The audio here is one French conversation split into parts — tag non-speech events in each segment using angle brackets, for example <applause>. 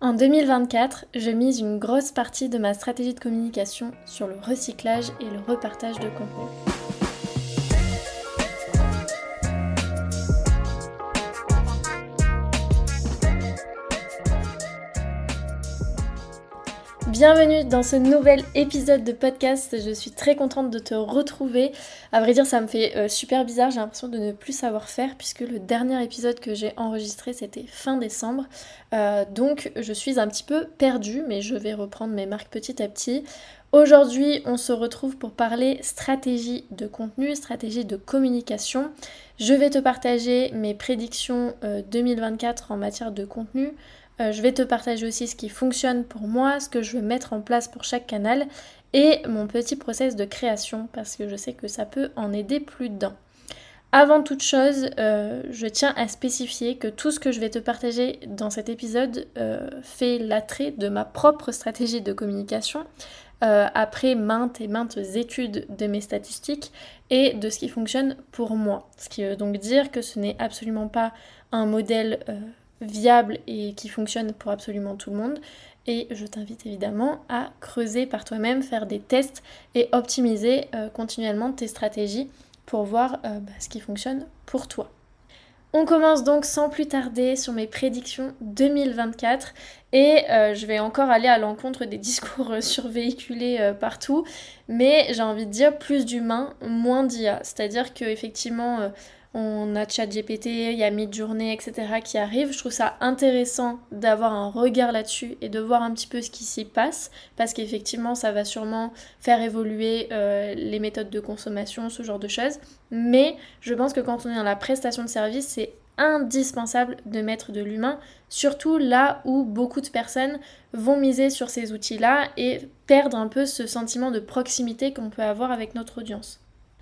En 2024, je mise une grosse partie de ma stratégie de communication sur le recyclage et le repartage de contenu. Bienvenue dans ce nouvel épisode de podcast. Je suis très contente de te retrouver. À vrai dire, ça me fait euh, super bizarre. J'ai l'impression de ne plus savoir faire puisque le dernier épisode que j'ai enregistré c'était fin décembre. Euh, donc je suis un petit peu perdue, mais je vais reprendre mes marques petit à petit. Aujourd'hui, on se retrouve pour parler stratégie de contenu, stratégie de communication. Je vais te partager mes prédictions 2024 euh, en matière de contenu. Euh, je vais te partager aussi ce qui fonctionne pour moi, ce que je veux mettre en place pour chaque canal et mon petit process de création parce que je sais que ça peut en aider plus d'un. Avant toute chose, euh, je tiens à spécifier que tout ce que je vais te partager dans cet épisode euh, fait l'attrait de ma propre stratégie de communication après maintes et maintes études de mes statistiques et de ce qui fonctionne pour moi. Ce qui veut donc dire que ce n'est absolument pas un modèle viable et qui fonctionne pour absolument tout le monde. Et je t'invite évidemment à creuser par toi-même, faire des tests et optimiser euh, continuellement tes stratégies pour voir euh, bah, ce qui fonctionne pour toi. On commence donc sans plus tarder sur mes prédictions 2024 et euh, je vais encore aller à l'encontre des <laughs> discours survéhiculés partout, mais j'ai envie de dire plus d'humain, moins d'IA. C'est-à-dire que effectivement on a ChatGPT, il y a Midjourney, etc. qui arrivent. Je trouve ça intéressant d'avoir un regard là-dessus et de voir un petit peu ce qui s'y passe, parce qu'effectivement, ça va sûrement faire évoluer euh, les méthodes de consommation, ce genre de choses. Mais je pense que quand on est dans la prestation de service, c'est indispensable de mettre de l'humain, surtout là où beaucoup de personnes vont miser sur ces outils-là et perdre un peu ce sentiment de proximité qu'on peut avoir avec notre audience.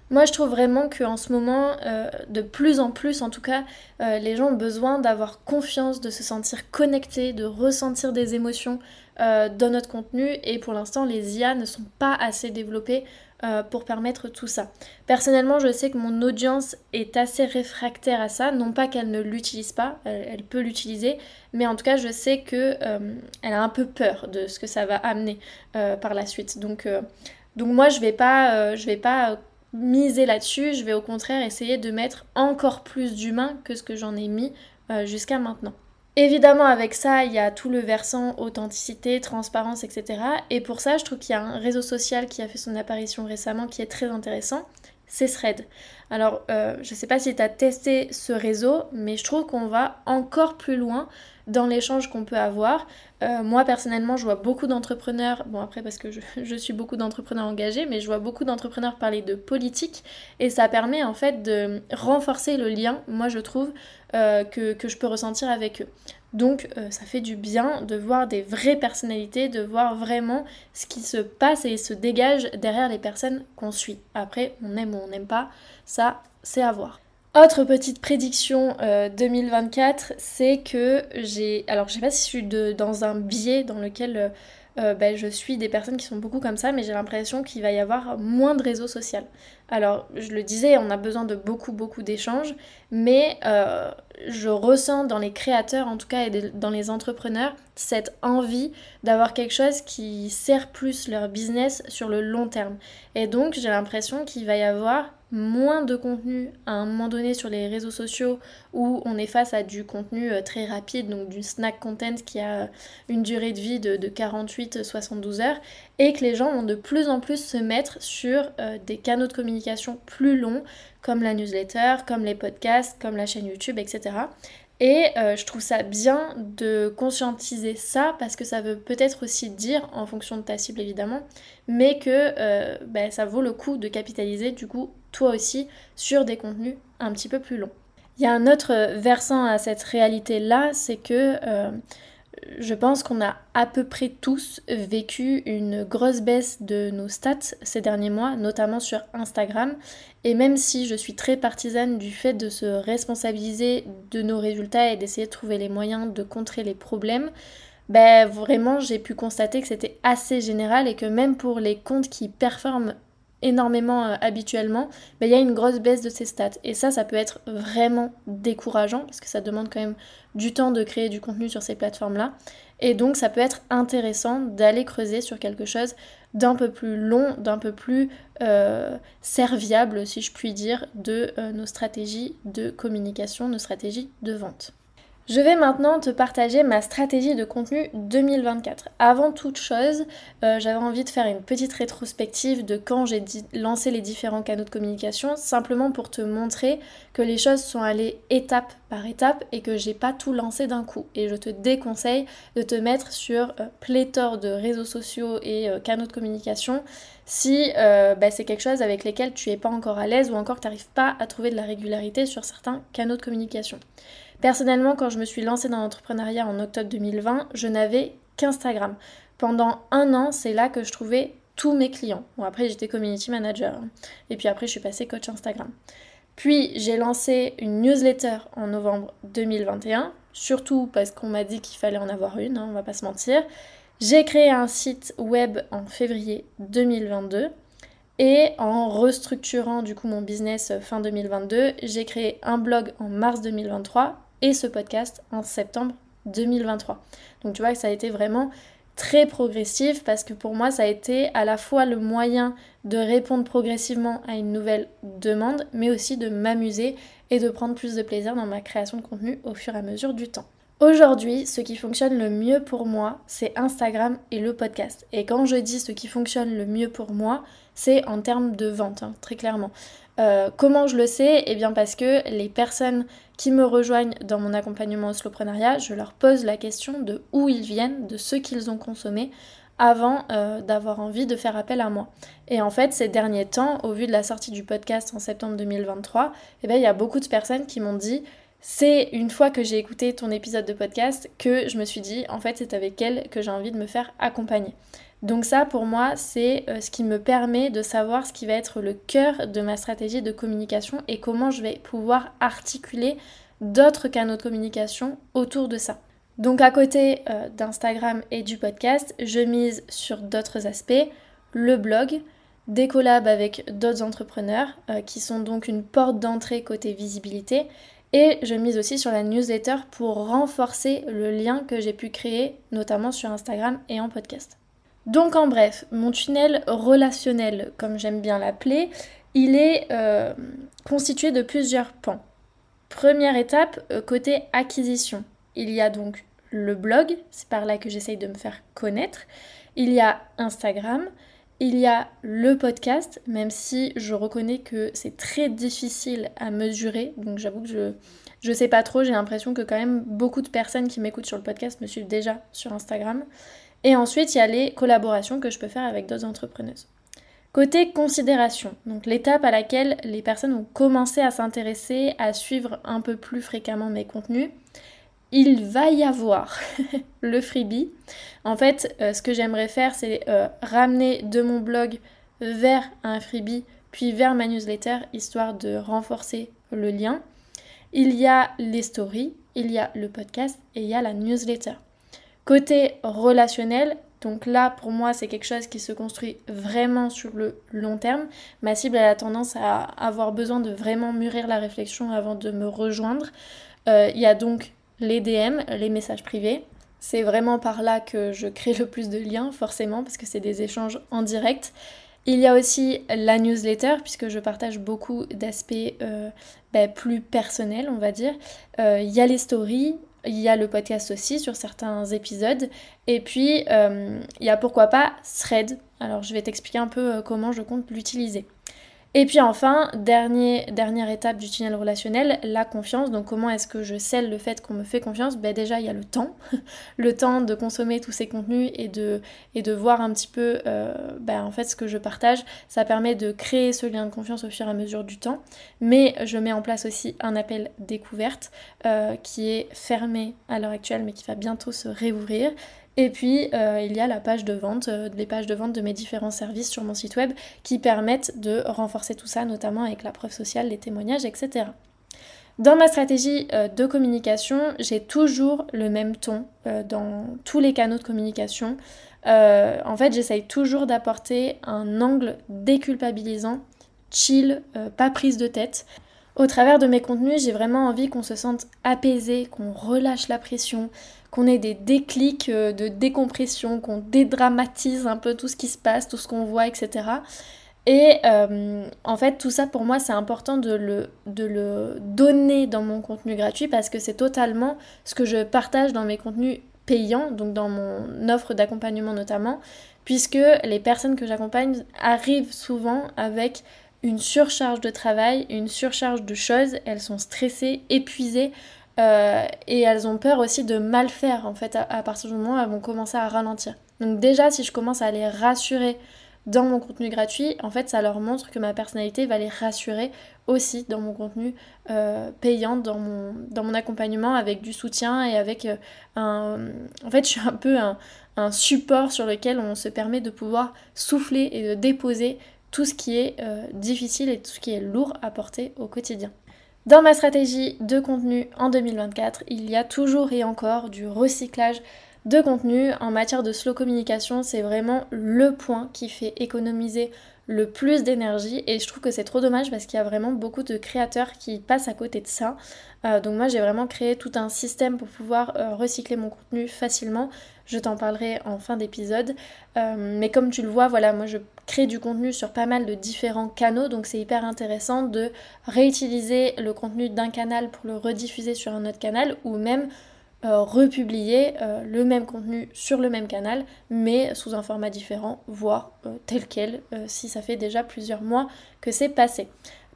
Moi, je trouve vraiment qu'en ce moment, euh, de plus en plus, en tout cas, euh, les gens ont besoin d'avoir confiance, de se sentir connectés, de ressentir des émotions euh, dans notre contenu. Et pour l'instant, les IA ne sont pas assez développées pour permettre tout ça. Personnellement, je sais que mon audience est assez réfractaire à ça. Non pas qu'elle ne l'utilise pas, elle, peut l'utiliser, mais en tout cas, je sais que elle a un peu peur de ce que ça va amener par la suite. Donc, donc moi, je vais pas, je vais pas miser là-dessus, je vais au contraire essayer de mettre encore plus d'humain que ce que j'en ai mis euh, jusqu'à maintenant. Évidemment, avec ça, il y a tout le versant authenticité, transparence, etc. Et pour ça, je trouve qu'il y a un réseau social qui a fait son apparition récemment qui est très intéressant. C'est Thread. Alors, euh, je ne sais pas si tu as testé ce réseau, mais je trouve qu'on va encore plus loin dans l'échange qu'on peut avoir. Euh, moi personnellement, je vois beaucoup d'entrepreneurs, bon après parce que <laughs> je, suis beaucoup d'entrepreneurs engagés, mais je vois beaucoup d'entrepreneurs parler de politique et ça permet en fait de renforcer le lien, moi je trouve, euh, que, je peux ressentir avec eux. Donc euh, ça fait du bien de voir des vraies personnalités, de voir vraiment ce qui se passe et se dégage derrière les personnes qu'on suit. Après, on aime ou on n'aime pas, ça c'est à voir. Autre petite prédiction 2024, euh, c'est que j'ai... Alors je sais pas si je suis dans un biais dans lequel euh, euh, ben, je suis des personnes qui sont beaucoup comme ça, mais j'ai l'impression qu'il va y avoir moins de réseaux sociaux. Alors je le disais, on a besoin de beaucoup beaucoup d'échanges, mais je ressens dans les créateurs en tout cas et dans les entrepreneurs cette envie d'avoir quelque chose qui sert plus leur business sur le long terme. Et donc j'ai l'impression qu'il va y avoir moins de contenu à un moment donné sur les réseaux sociaux où on est face à du contenu euh, très rapide, donc du snack content qui a une durée de vie de, 48-72 heures, et que les gens vont de plus en plus se mettre sur euh, des canaux de communication plus longs, comme la newsletter, comme les podcasts, comme la chaîne YouTube, etc. Et euh, je trouve ça bien de conscientiser ça parce que ça veut peut-être aussi dire, en fonction de ta cible évidemment, mais que euh, ben, ça vaut le coup de capitaliser du coup toi aussi sur des contenus un petit peu plus longs. Il y a un autre versant à cette réalité-là, c'est que euh, je pense qu'on a à peu près tous vécu une grosse baisse de nos stats ces derniers mois, notamment sur Instagram. Et même si je suis très partisane du fait de se responsabiliser de nos résultats et d'essayer de trouver les moyens de contrer les problèmes, ben vraiment j'ai pu constater que c'était assez général et que même pour les comptes qui performent énormément euh, habituellement, il y a une grosse baisse de ces stats. Et ça, ça peut être vraiment décourageant parce que ça demande quand même du temps de créer du contenu sur ces plateformes-là. Et donc, ça peut être intéressant d'aller creuser sur quelque chose d'un peu plus long, d'un peu plus euh, serviable, si je puis dire, de euh, nos stratégies de communication, nos stratégies de vente. Je vais maintenant te partager ma stratégie de contenu 2024. Avant toute chose, euh, j'avais envie de faire une petite rétrospective de quand j'ai lancé les différents canaux de communication, simplement pour te montrer que les choses sont allées étape par étape et que j'ai pas tout lancé d'un coup. Et je te déconseille de te mettre sur euh, pléthore de réseaux sociaux et euh, canaux de communication si bah, c'est quelque chose avec lesquels tu es pas encore à l'aise ou encore tu n'arrives pas à trouver de la régularité sur certains canaux de communication. Personnellement, quand je me suis lancée dans l'entrepreneuriat en octobre 2020, je n'avais qu'Instagram. Pendant un an, c'est là que je trouvais tous mes clients. Bon, après, j'étais community manager. Hein. Et puis après, je suis passée coach Instagram. Puis, j'ai lancé une newsletter en novembre 2021, surtout parce qu'on m'a dit qu'il fallait en avoir une, hein, on va pas se mentir. J'ai créé un site web en février 2022. Et en restructurant du coup mon business fin 2022, j'ai créé un blog en mars 2023 et ce podcast en septembre 2023. Donc tu vois que ça a été vraiment très progressif parce que pour moi ça a été à la fois le moyen de répondre progressivement à une nouvelle demande mais aussi de m'amuser et de prendre plus de plaisir dans ma création de contenu au fur et à mesure du temps. Aujourd'hui, ce qui fonctionne le mieux pour moi, c'est Instagram et le podcast. Et quand je dis ce qui fonctionne le mieux pour moi, c'est en termes de vente, hein, très clairement. Euh, comment je le sais? Eh bien parce que les personnes qui me rejoignent dans mon accompagnement au slowprenariat, je leur pose la question de où ils viennent, de ce qu'ils ont consommé avant euh, d'avoir envie de faire appel à moi. Et en fait, ces derniers temps, au vu de la sortie du podcast en septembre 2023, eh bien, il y a beaucoup de personnes qui m'ont dit c'est une fois que j'ai écouté ton épisode de podcast que je me suis dit, en fait, c'est avec elle que j'ai envie de me faire accompagner. Donc ça, pour moi, c'est euh, ce qui me permet de savoir ce qui va être le cœur de ma stratégie de communication et comment je vais pouvoir articuler d'autres canaux de communication autour de ça. Donc à côté euh, d'Instagram et du podcast, je mise sur d'autres aspects, le blog, des collabs avec d'autres entrepreneurs euh, qui sont donc une porte d'entrée côté visibilité et je mise aussi sur la newsletter pour renforcer le lien que j'ai pu créer notamment sur Instagram et en podcast. Donc en bref, mon tunnel relationnel, comme j'aime bien l'appeler, il est euh, constitué de plusieurs pans. Première étape, euh, côté acquisition. Il y a donc le blog, c'est par là que j'essaye de me faire connaître. Il y a Instagram, il y a le podcast, même si je reconnais que c'est très difficile à mesurer, donc j'avoue que je je sais pas trop, j'ai l'impression que quand même beaucoup de personnes qui m'écoutent sur le podcast me suivent déjà sur Instagram. Et ensuite, il y a les collaborations que je peux faire avec d'autres entrepreneuses. Côté considération, donc l'étape à laquelle les personnes ont commencé à s'intéresser, à suivre un peu plus fréquemment mes contenus, il va y avoir <laughs> le freebie. En fait, euh, ce que j'aimerais faire, c'est euh, ramener de mon blog vers un freebie, puis vers ma newsletter, histoire de renforcer le lien. Il y a les stories, il y a le podcast et il y a la newsletter. Côté relationnel, donc là pour moi c'est quelque chose qui se construit vraiment sur le long terme. Ma cible a tendance à avoir besoin de vraiment mûrir la réflexion avant de me rejoindre. Euh, il y a donc les DM, les messages privés. C'est vraiment par là que je crée le plus de liens forcément parce que c'est des échanges en direct. Il y a aussi la newsletter, puisque je partage beaucoup d'aspects euh, ben, plus personnels, on va dire. Euh, il y a les stories, il y a le podcast aussi sur certains épisodes. Et puis, euh, il y a pourquoi pas Thread. Alors, je vais t'expliquer un peu comment je compte l'utiliser. Et puis enfin, dernière étape du tunnel relationnel, la confiance. Donc comment est-ce que je scelle le fait qu'on me fait confiance? Ben Déjà, il y a le temps. <laughs> le temps de consommer tous ces contenus et de, et de voir un petit peu euh, ben, en fait ce que je partage. Ça permet de créer ce lien de confiance au fur et à mesure du temps. Mais je mets en place aussi un appel découverte euh, qui est fermé à l'heure actuelle mais qui va bientôt se réouvrir et puis, euh, il y a la page de vente, euh, les pages de vente de mes différents services sur mon site web qui permettent de renforcer tout ça, notamment avec la preuve sociale, les témoignages, etc. Dans ma stratégie euh, de communication, j'ai toujours le même ton dans tous les canaux de communication. En fait, j'essaye toujours d'apporter un angle déculpabilisant, chill, pas prise de tête. Au travers de mes contenus, j'ai vraiment envie qu'on se sente apaisé, qu'on relâche la pression, qu'on ait des déclics de décompression, qu'on dédramatise un peu tout ce qui se passe, tout ce qu'on voit, etc. Et euh, en fait, tout ça pour moi, c'est important de le donner dans mon contenu gratuit parce que c'est totalement ce que je partage dans mes contenus payants, donc dans mon offre d'accompagnement notamment, puisque les personnes que j'accompagne arrivent souvent avec une surcharge de travail, une surcharge de choses, elles sont stressées, épuisées. Euh, et elles ont peur aussi de mal faire en fait à, partir du moment où elles vont commencer à ralentir. Donc déjà si je commence à les rassurer dans mon contenu gratuit, en fait, ça leur montre que ma personnalité va les rassurer aussi dans mon contenu euh, payant, dans mon, accompagnement avec du soutien et avec euh, un... En fait, je suis un peu un, support sur lequel on se permet de pouvoir souffler et de déposer tout ce qui est difficile et tout ce qui est lourd à porter au quotidien. Dans ma stratégie de contenu en 2024, il y a toujours et encore du recyclage de contenu. En matière de slow communication, c'est vraiment le point qui fait économiser le plus d'énergie et je trouve que c'est trop dommage parce qu'il y a vraiment beaucoup de créateurs qui passent à côté de ça. Euh, donc moi j'ai vraiment créé tout un système pour pouvoir euh, recycler mon contenu facilement. Je t'en parlerai en fin d'épisode. Euh, mais comme tu le vois, voilà, moi je crée du contenu sur pas mal de différents canaux, donc c'est hyper intéressant de réutiliser le contenu d'un canal pour le rediffuser sur un autre canal ou même euh, republier euh, le même contenu sur le même canal, mais sous un format différent, voire euh, tel quel, si ça fait déjà plusieurs mois que c'est passé.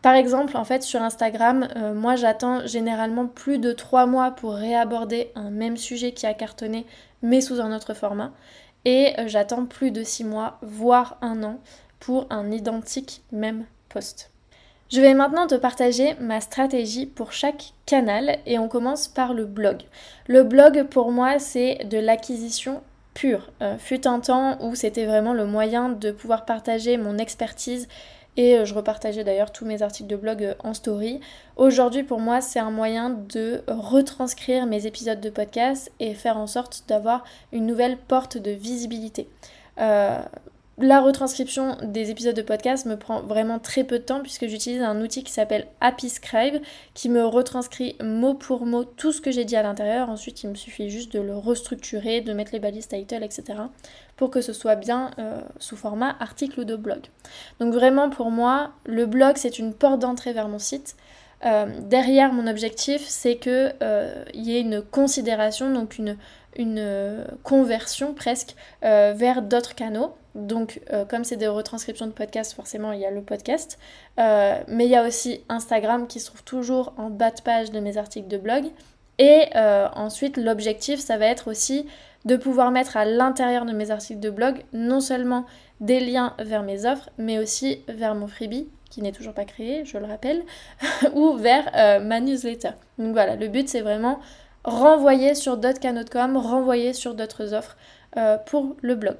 Par exemple, en fait, sur Instagram, moi j'attends généralement plus de trois mois pour réaborder un même sujet qui a cartonné, mais sous un autre format. Et j'attends plus de six mois, voire un an, pour un identique même post. Je vais maintenant te partager ma stratégie pour chaque canal et on commence par le blog. Le blog pour moi c'est de l'acquisition pure. Euh, fut un temps où c'était vraiment le moyen de pouvoir partager mon expertise et euh, je repartageais d'ailleurs tous mes articles de blog euh, en story. Aujourd'hui pour moi c'est un moyen de retranscrire mes épisodes de podcast et faire en sorte d'avoir une nouvelle porte de visibilité la retranscription des épisodes de podcast me prend vraiment très peu de temps puisque j'utilise un outil qui s'appelle Happy Scribe qui me retranscrit mot pour mot tout ce que j'ai dit à l'intérieur. Ensuite, il me suffit juste de le restructurer, de mettre les balises title, etc. pour que ce soit bien euh, sous format article ou de blog. Donc vraiment pour moi, le blog c'est une porte d'entrée vers mon site. Euh, derrière mon objectif, c'est qu'il euh, y ait une considération, donc une, une conversion presque vers d'autres canaux. Donc, euh, comme c'est des retranscriptions de podcasts, forcément, il y a le podcast. Euh, mais il y a aussi Instagram qui se trouve toujours en bas de page de mes articles de blog. Et euh, ensuite, l'objectif, ça va être aussi de pouvoir mettre à l'intérieur de mes articles de blog non seulement des liens vers mes offres, mais aussi vers mon freebie, qui n'est toujours pas créé, je le rappelle, <laughs> ou vers ma newsletter. Donc voilà, le but, c'est vraiment renvoyer sur d'autres canaux de com, renvoyer sur d'autres offres pour le blog.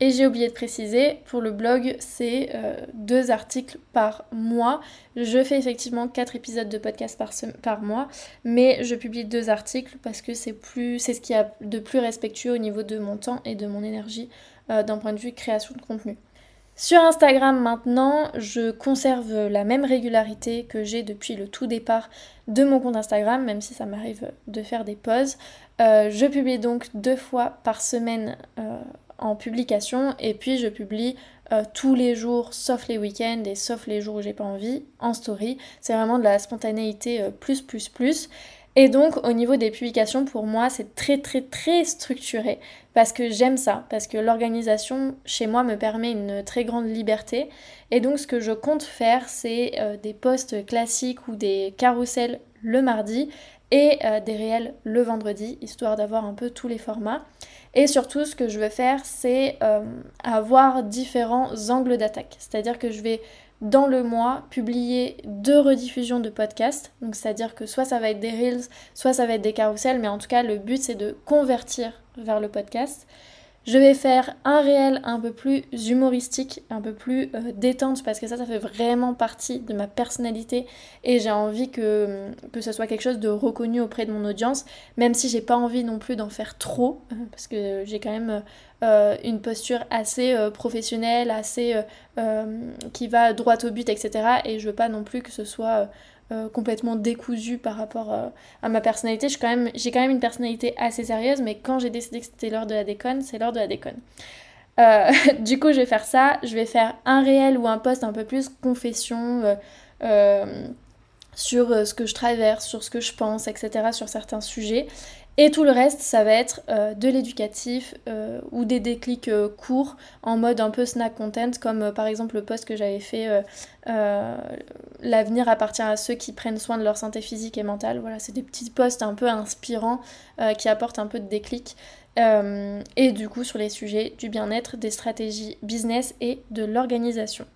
Et j'ai oublié de préciser, pour le blog, c'est euh, deux articles par mois. Je fais effectivement quatre épisodes de podcast par, mois, mais je publie deux articles parce que c'est ce qui a de plus respectueux au niveau de mon temps et de mon énergie euh, d'un point de vue création de contenu. Sur Instagram maintenant, je conserve la même régularité que j'ai depuis le tout départ de mon compte Instagram, même si ça m'arrive de faire des pauses. Euh, je publie donc deux fois par semaine en publication et puis je publie euh, tous les jours sauf les week-ends et sauf les jours où j'ai pas envie en story. C'est vraiment de la spontanéité euh, plus plus plus. Et donc au niveau des publications pour moi c'est très très très structuré parce que j'aime ça, parce que l'organisation chez moi me permet une très grande liberté. Et donc ce que je compte faire c'est euh, des posts classiques ou des carousels le mardi et des réels le vendredi, histoire d'avoir un peu tous les formats. Et surtout, ce que je veux faire, c'est euh, avoir différents angles d'attaque. C'est-à-dire que je vais, dans le mois, publier deux rediffusions de podcasts. Donc, c'est-à-dire que soit ça va être des reels, soit ça va être des carousels, mais en tout cas, le but, c'est de convertir vers le podcast. Je vais faire un réel un peu plus humoristique, un peu plus euh, détente parce que ça, ça fait vraiment partie de ma personnalité et j'ai envie que, que ce soit quelque chose de reconnu auprès de mon audience, même si j'ai pas envie non plus d'en faire trop euh, parce que j'ai quand même euh, une posture assez professionnelle, assez qui va droit au but, etc. Et je veux pas non plus que ce soit euh, complètement décousu par rapport euh, à ma personnalité. J'ai quand, même, quand même une personnalité assez sérieuse, mais quand j'ai décidé que c'était l'heure de la déconne, c'est l'heure de la déconne. Euh, <laughs> du coup, je vais faire ça. Je vais faire un réel ou un post un peu plus confession sur ce que je traverse, sur ce que je pense, etc., sur certains sujets. Et tout le reste, ça va être euh, de l'éducatif euh, ou des déclics euh, courts en mode un peu snack content, comme par exemple le post que j'avais fait L'avenir appartient à ceux qui prennent soin de leur santé physique et mentale. Voilà, c'est des petits posts un peu inspirants qui apportent un peu de déclic. et du coup, sur les sujets du bien-être, des stratégies business et de l'organisation.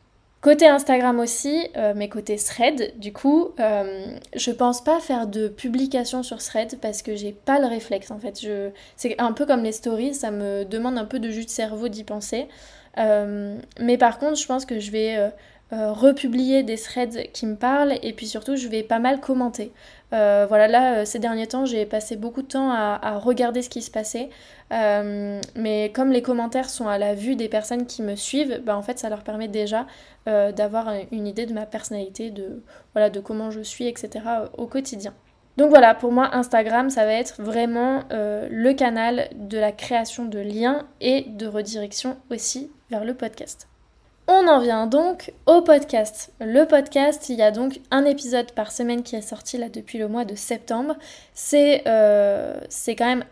Côté Instagram aussi, euh, mais côté thread, du coup, euh, je pense pas faire de publication sur thread parce que j'ai pas le réflexe en fait. C'est un peu comme les stories, ça me demande un peu de jus de cerveau d'y penser. Euh, mais par contre, je pense que je vais republier des threads qui me parlent et puis surtout, je vais pas mal commenter. Euh, voilà, là, euh, ces derniers temps, j'ai passé beaucoup de temps à, regarder ce qui se passait. Euh, mais comme les commentaires sont à la vue des personnes qui me suivent, bah, en fait, ça leur permet déjà d'avoir une idée de ma personnalité, de, voilà, de comment je suis, etc. au quotidien. Donc voilà, pour moi, Instagram, ça va être vraiment le canal de la création de liens et de redirection aussi vers le podcast. On en vient donc au podcast. Le podcast, il y a donc un épisode par semaine qui est sorti là depuis le mois de septembre. C'est euh, quand même,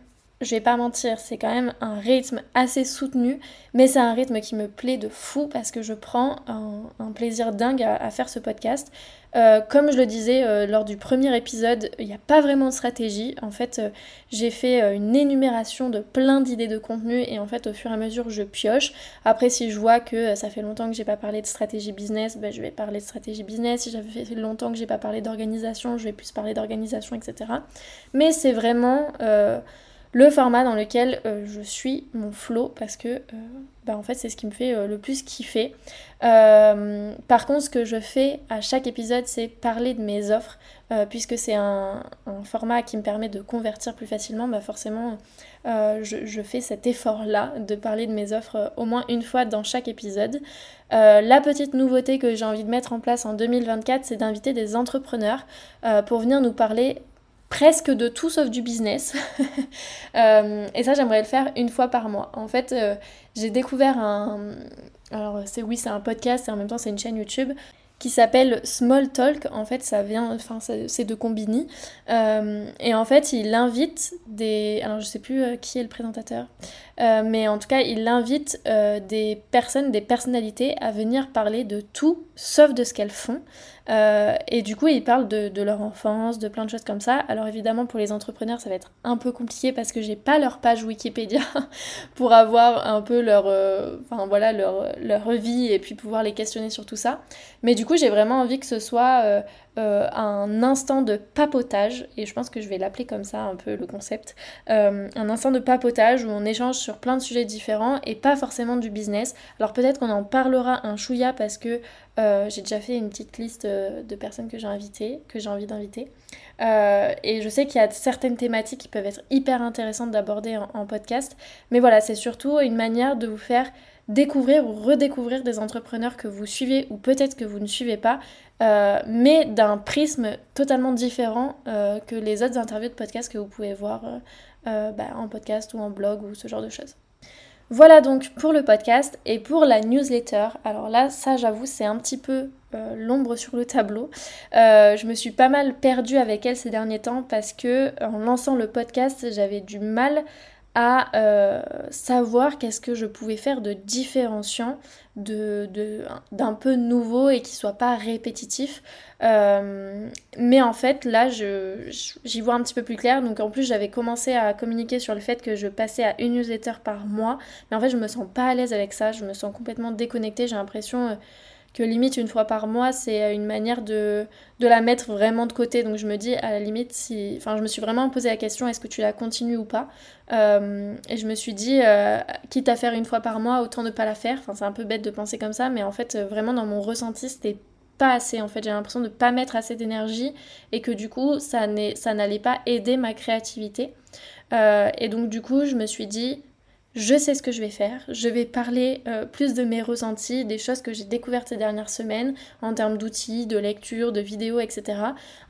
je vais pas mentir, c'est quand même un rythme assez soutenu, mais c'est un rythme qui me plaît de fou parce que je prends un, plaisir dingue à, faire ce podcast. Euh, comme je le disais euh, lors du premier épisode, il n'y a pas vraiment de stratégie. En fait, euh, j'ai fait une énumération de plein d'idées de contenu et en fait, au fur et à mesure, je pioche. Après, si je vois que ça fait longtemps que j'ai pas parlé de stratégie business, ben, je vais parler de stratégie business. Si j'avais fait longtemps que j'ai pas parlé d'organisation, je vais plus parler d'organisation, etc. Mais c'est vraiment le format dans lequel euh, je suis mon flow parce que euh, bah, en fait c'est ce qui me fait euh, le plus kiffer. par contre ce que je fais à chaque épisode c'est parler de mes offres puisque c'est un, format qui me permet de convertir plus facilement bah forcément je, je, fais cet effort là de parler de mes offres au moins une fois dans chaque épisode. la petite nouveauté que j'ai envie de mettre en place en 2024 c'est d'inviter des entrepreneurs pour venir nous parler presque de tout sauf du business. <laughs> Euh, et ça, j'aimerais le faire une fois par mois. En fait, euh, j'ai découvert un... Alors, c'est oui, c'est un podcast et en même temps, c'est une chaîne YouTube qui s'appelle Small Talk. En fait, ça vient, enfin, c'est de Combini. Euh, et en fait, il invite des. Alors, je sais plus qui est le présentateur, euh, mais en tout cas, il invite des personnes, des personnalités à venir parler de tout sauf de ce qu'elles font. et du coup, il parle de, de, leur enfance, de plein de choses comme ça. Alors, évidemment, pour les entrepreneurs, ça va être un peu compliqué parce que j'ai pas leur page Wikipédia <laughs> pour avoir un peu leur, enfin, voilà, leur, leur vie et puis pouvoir les questionner sur tout ça. Mais du coup, j'ai vraiment envie que ce soit euh, euh, un instant de papotage, et je pense que je vais l'appeler comme ça un peu le concept, euh, un instant de papotage où on échange sur plein de sujets différents et pas forcément du business. Alors peut-être qu'on en parlera un chouïa parce que j'ai déjà fait une petite liste de personnes que j'ai invitées, que j'ai envie d'inviter. et je sais qu'il y a certaines thématiques qui peuvent être hyper intéressantes d'aborder en podcast, mais voilà, c'est surtout une manière de vous faire découvrir ou redécouvrir des entrepreneurs que vous suivez ou peut-être que vous ne suivez pas, euh, mais d'un prisme totalement différent euh, que les autres interviews de podcast que vous pouvez voir euh, bah, en podcast ou en blog ou ce genre de choses. Voilà donc pour le podcast et pour la newsletter. Alors là, ça j'avoue, c'est un petit peu l'ombre sur le tableau. je me suis pas mal perdue avec elle ces derniers temps parce que en lançant le podcast, j'avais du mal à euh, savoir qu'est-ce que je pouvais faire de différenciant, d'un de, peu nouveau et qui soit pas répétitif. Euh, mais en fait, là, j'y vois un petit peu plus clair. Donc en plus, j'avais commencé à communiquer sur le fait que je passais à une newsletter par mois. Mais en fait, je me sens pas à l'aise avec ça. Je me sens complètement déconnectée. J'ai l'impression... Euh, que limite une fois par mois, c'est une manière de, de la mettre vraiment de côté. Donc je me dis, à la limite, si. Enfin, je me suis vraiment posé la question est-ce que tu la continues ou pas? Euh, Et je me suis dit, euh, quitte à faire une fois par mois, autant ne pas la faire. Enfin, c'est un peu bête de penser comme ça, mais en fait, vraiment, dans mon ressenti, c'était pas assez en fait j'ai l'impression de pas mettre assez d'énergie et que du coup ça n'allait pas aider ma créativité et donc du coup je me suis dit je sais ce que je vais faire. Je vais parler euh, plus de mes ressentis, des choses que j'ai découvertes ces dernières semaines en termes d'outils, de lecture, de vidéos, etc.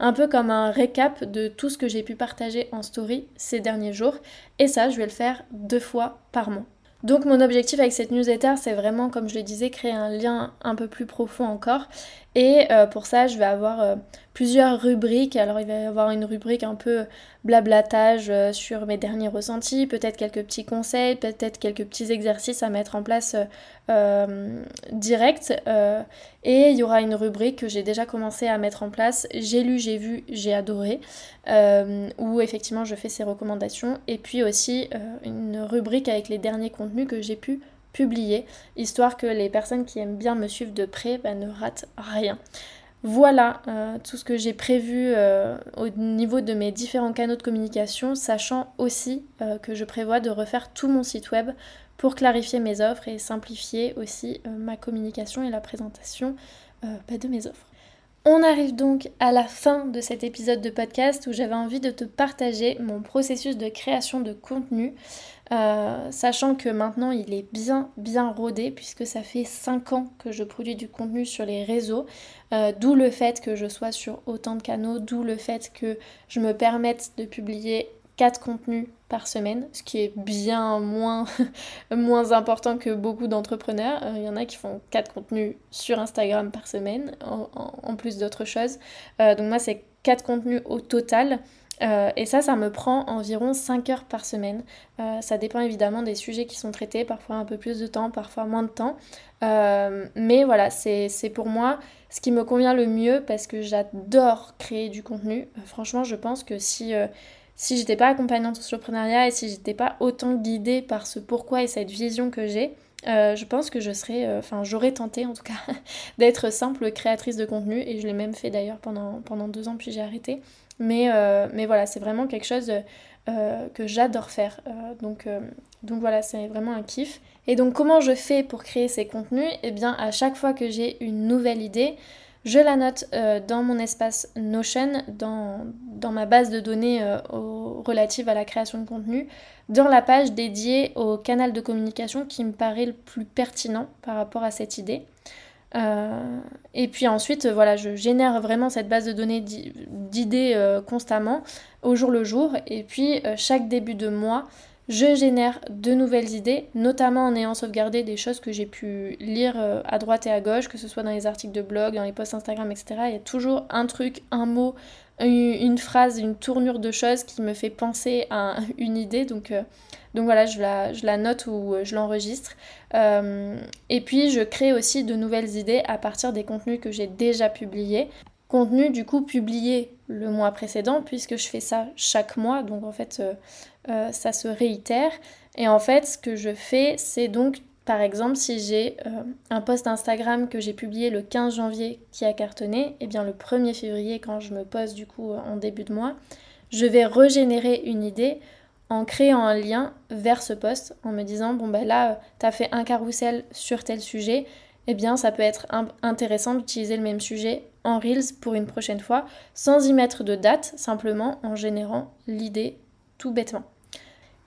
Un peu comme un récap de tout ce que j'ai pu partager en story ces derniers jours. Et ça, je vais le faire deux fois par mois. Donc mon objectif avec cette newsletter, c'est vraiment, comme je le disais, créer un lien un peu plus profond encore. Et euh, pour ça, je vais avoir euh, plusieurs rubriques. Alors il va y avoir une rubrique un peu blablatage euh, sur mes derniers ressentis, peut-être quelques petits conseils, peut-être quelques petits exercices à mettre en place direct. et il y aura une rubrique que j'ai déjà commencé à mettre en place. J'ai lu, j'ai vu, j'ai adoré. où effectivement je fais ces recommandations. Et puis aussi une rubrique avec les derniers contenus que j'ai pu publier, histoire que les personnes qui aiment bien me suivre de près bah, ne ratent rien. Voilà euh, tout ce que j'ai prévu euh, au niveau de mes différents canaux de communication, sachant aussi euh, que je prévois de refaire tout mon site web pour clarifier mes offres et simplifier aussi ma communication et la présentation bah, de mes offres. On arrive donc à la fin de cet épisode de podcast où j'avais envie de te partager mon processus de création de contenu. Euh, sachant que maintenant il est bien bien rodé puisque ça fait 5 ans que je produis du contenu sur les réseaux, euh, d'où le fait que je sois sur autant de canaux, d'où le fait que je me permette de publier 4 contenus par semaine, ce qui est bien moins, <laughs> moins important que beaucoup d'entrepreneurs. Euh, il y en a qui font 4 contenus sur Instagram par semaine, en, plus d'autres choses. donc moi c'est 4 contenus au total. Euh, et ça, ça me prend environ 5 heures par semaine. Euh, ça dépend évidemment des sujets qui sont traités, parfois un peu plus de temps, parfois moins de temps. Euh, mais voilà, c'est pour moi ce qui me convient le mieux parce que j'adore créer du contenu. franchement, je pense que si, si j'étais pas accompagnante en entrepreneuriat et si j'étais pas autant guidée par ce pourquoi et cette vision que j'ai, je pense que je serais, enfin j'aurais tenté en tout cas <laughs> d'être simple créatrice de contenu et je l'ai même fait d'ailleurs pendant, deux ans puis j'ai arrêté. Mais, euh, voilà, c'est vraiment quelque chose euh, que j'adore faire. Euh, donc, donc voilà, c'est vraiment un kiff. Et donc comment je fais pour créer ces contenus? Eh bien à chaque fois que j'ai une nouvelle idée, je la note dans mon espace Notion, dans, dans ma base de données relative à la création de contenu, dans la page dédiée au canal de communication qui me paraît le plus pertinent par rapport à cette idée. Euh, et puis ensuite, voilà, je génère vraiment cette base de données d'idées euh, constamment, au jour le jour. Et puis, euh, chaque début de mois, je génère de nouvelles idées, notamment en ayant sauvegardé des choses que j'ai pu lire à droite et à gauche, que ce soit dans les articles de blog, dans les posts Instagram, etc. Il y a toujours un truc, un mot, une phrase, une tournure de choses qui me fait penser à <laughs> une idée. Donc, donc voilà, je la, note ou je l'enregistre. Euh, et puis je crée aussi de nouvelles idées à partir des contenus que j'ai déjà publiés. Contenus du coup publiés le mois précédent puisque je fais ça chaque mois. Donc en fait euh, euh, ça se réitère. Et en fait ce que je fais c'est donc par exemple, si j'ai un post Instagram que j'ai publié le 15 janvier qui a cartonné, et eh bien le 1er février, quand je me poste du coup en début de mois, je vais régénérer une idée en créant un lien vers ce poste, en me disant bon ben là tu as fait un carrousel sur tel sujet, eh bien ça peut être intéressant d'utiliser le même sujet Reels pour une prochaine fois, sans y mettre de date, simplement en générant l'idée tout bêtement.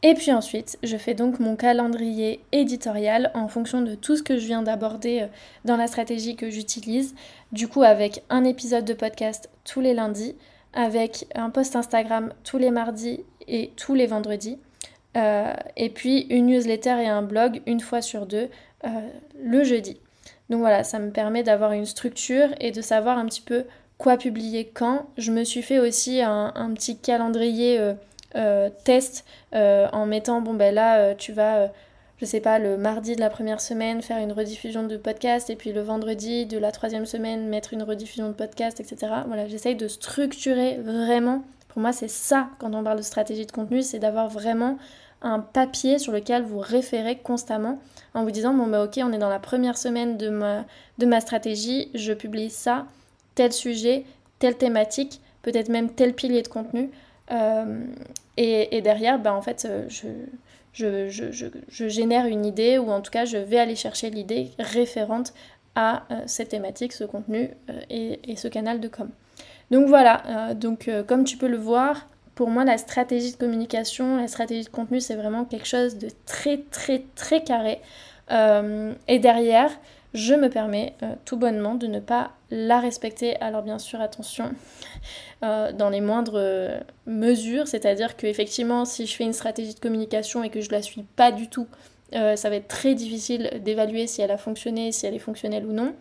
Et puis ensuite, je fais donc mon calendrier éditorial en fonction de tout ce que je viens d'aborder euh, dans la stratégie que j'utilise, du coup avec un épisode de podcast tous les lundis, avec un post Instagram tous les mardis et tous les vendredis. Euh, et puis une newsletter et un blog une fois sur deux euh, le jeudi. Donc voilà, ça me permet d'avoir une structure et de savoir un petit peu quoi publier quand. Je me suis fait aussi un, petit calendrier euh, test en mettant, bon ben là, tu vas je sais pas, le mardi de la première semaine, faire une rediffusion de podcast, et puis le vendredi de la troisième semaine, mettre une rediffusion de podcast, etc. Voilà, j'essaye de structurer vraiment. Pour moi, c'est ça, quand on parle de stratégie de contenu, c'est d'avoir vraiment un papier sur lequel vous référez constamment en vous disant bon bah ok on est dans la première semaine de ma, de stratégie, je publie ça, tel sujet, telle thématique, peut-être même tel pilier de contenu. Euh, et, derrière, bah, en fait, je, je, génère une idée ou en tout cas je vais aller chercher l'idée référente à euh, cette thématique, ce contenu euh, et, et, ce canal de com. Donc voilà, donc comme tu peux le voir, pour moi, la stratégie de communication, la stratégie de contenu, c'est vraiment quelque chose de très, très, très carré. Euh, et derrière, je me permets euh, tout bonnement de ne pas la respecter. Alors bien sûr, attention, euh, dans les moindres mesures, c'est-à-dire qu'effectivement, si je fais une stratégie de communication et que je la suis pas du tout, ça va être très difficile d'évaluer si elle a fonctionné, si elle est fonctionnelle ou non.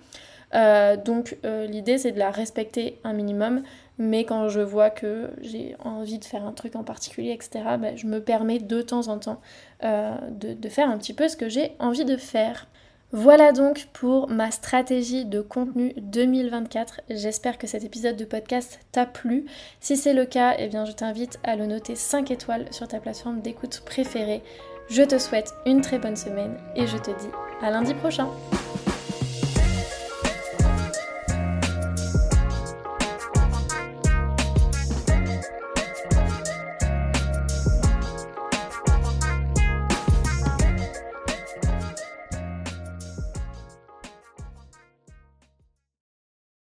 donc l'idée, c'est de la respecter un minimum, mais quand je vois que j'ai envie de faire un truc en particulier, etc., ben, je me permets de temps en temps euh, de, faire un petit peu ce que j'ai envie de faire. Voilà donc pour ma stratégie de contenu 2024. J'espère que cet épisode de podcast t'a plu. Si c'est le cas, eh bien je t'invite à le noter 5 étoiles sur ta plateforme d'écoute préférée. Je te souhaite une très bonne semaine et je te dis à lundi prochain.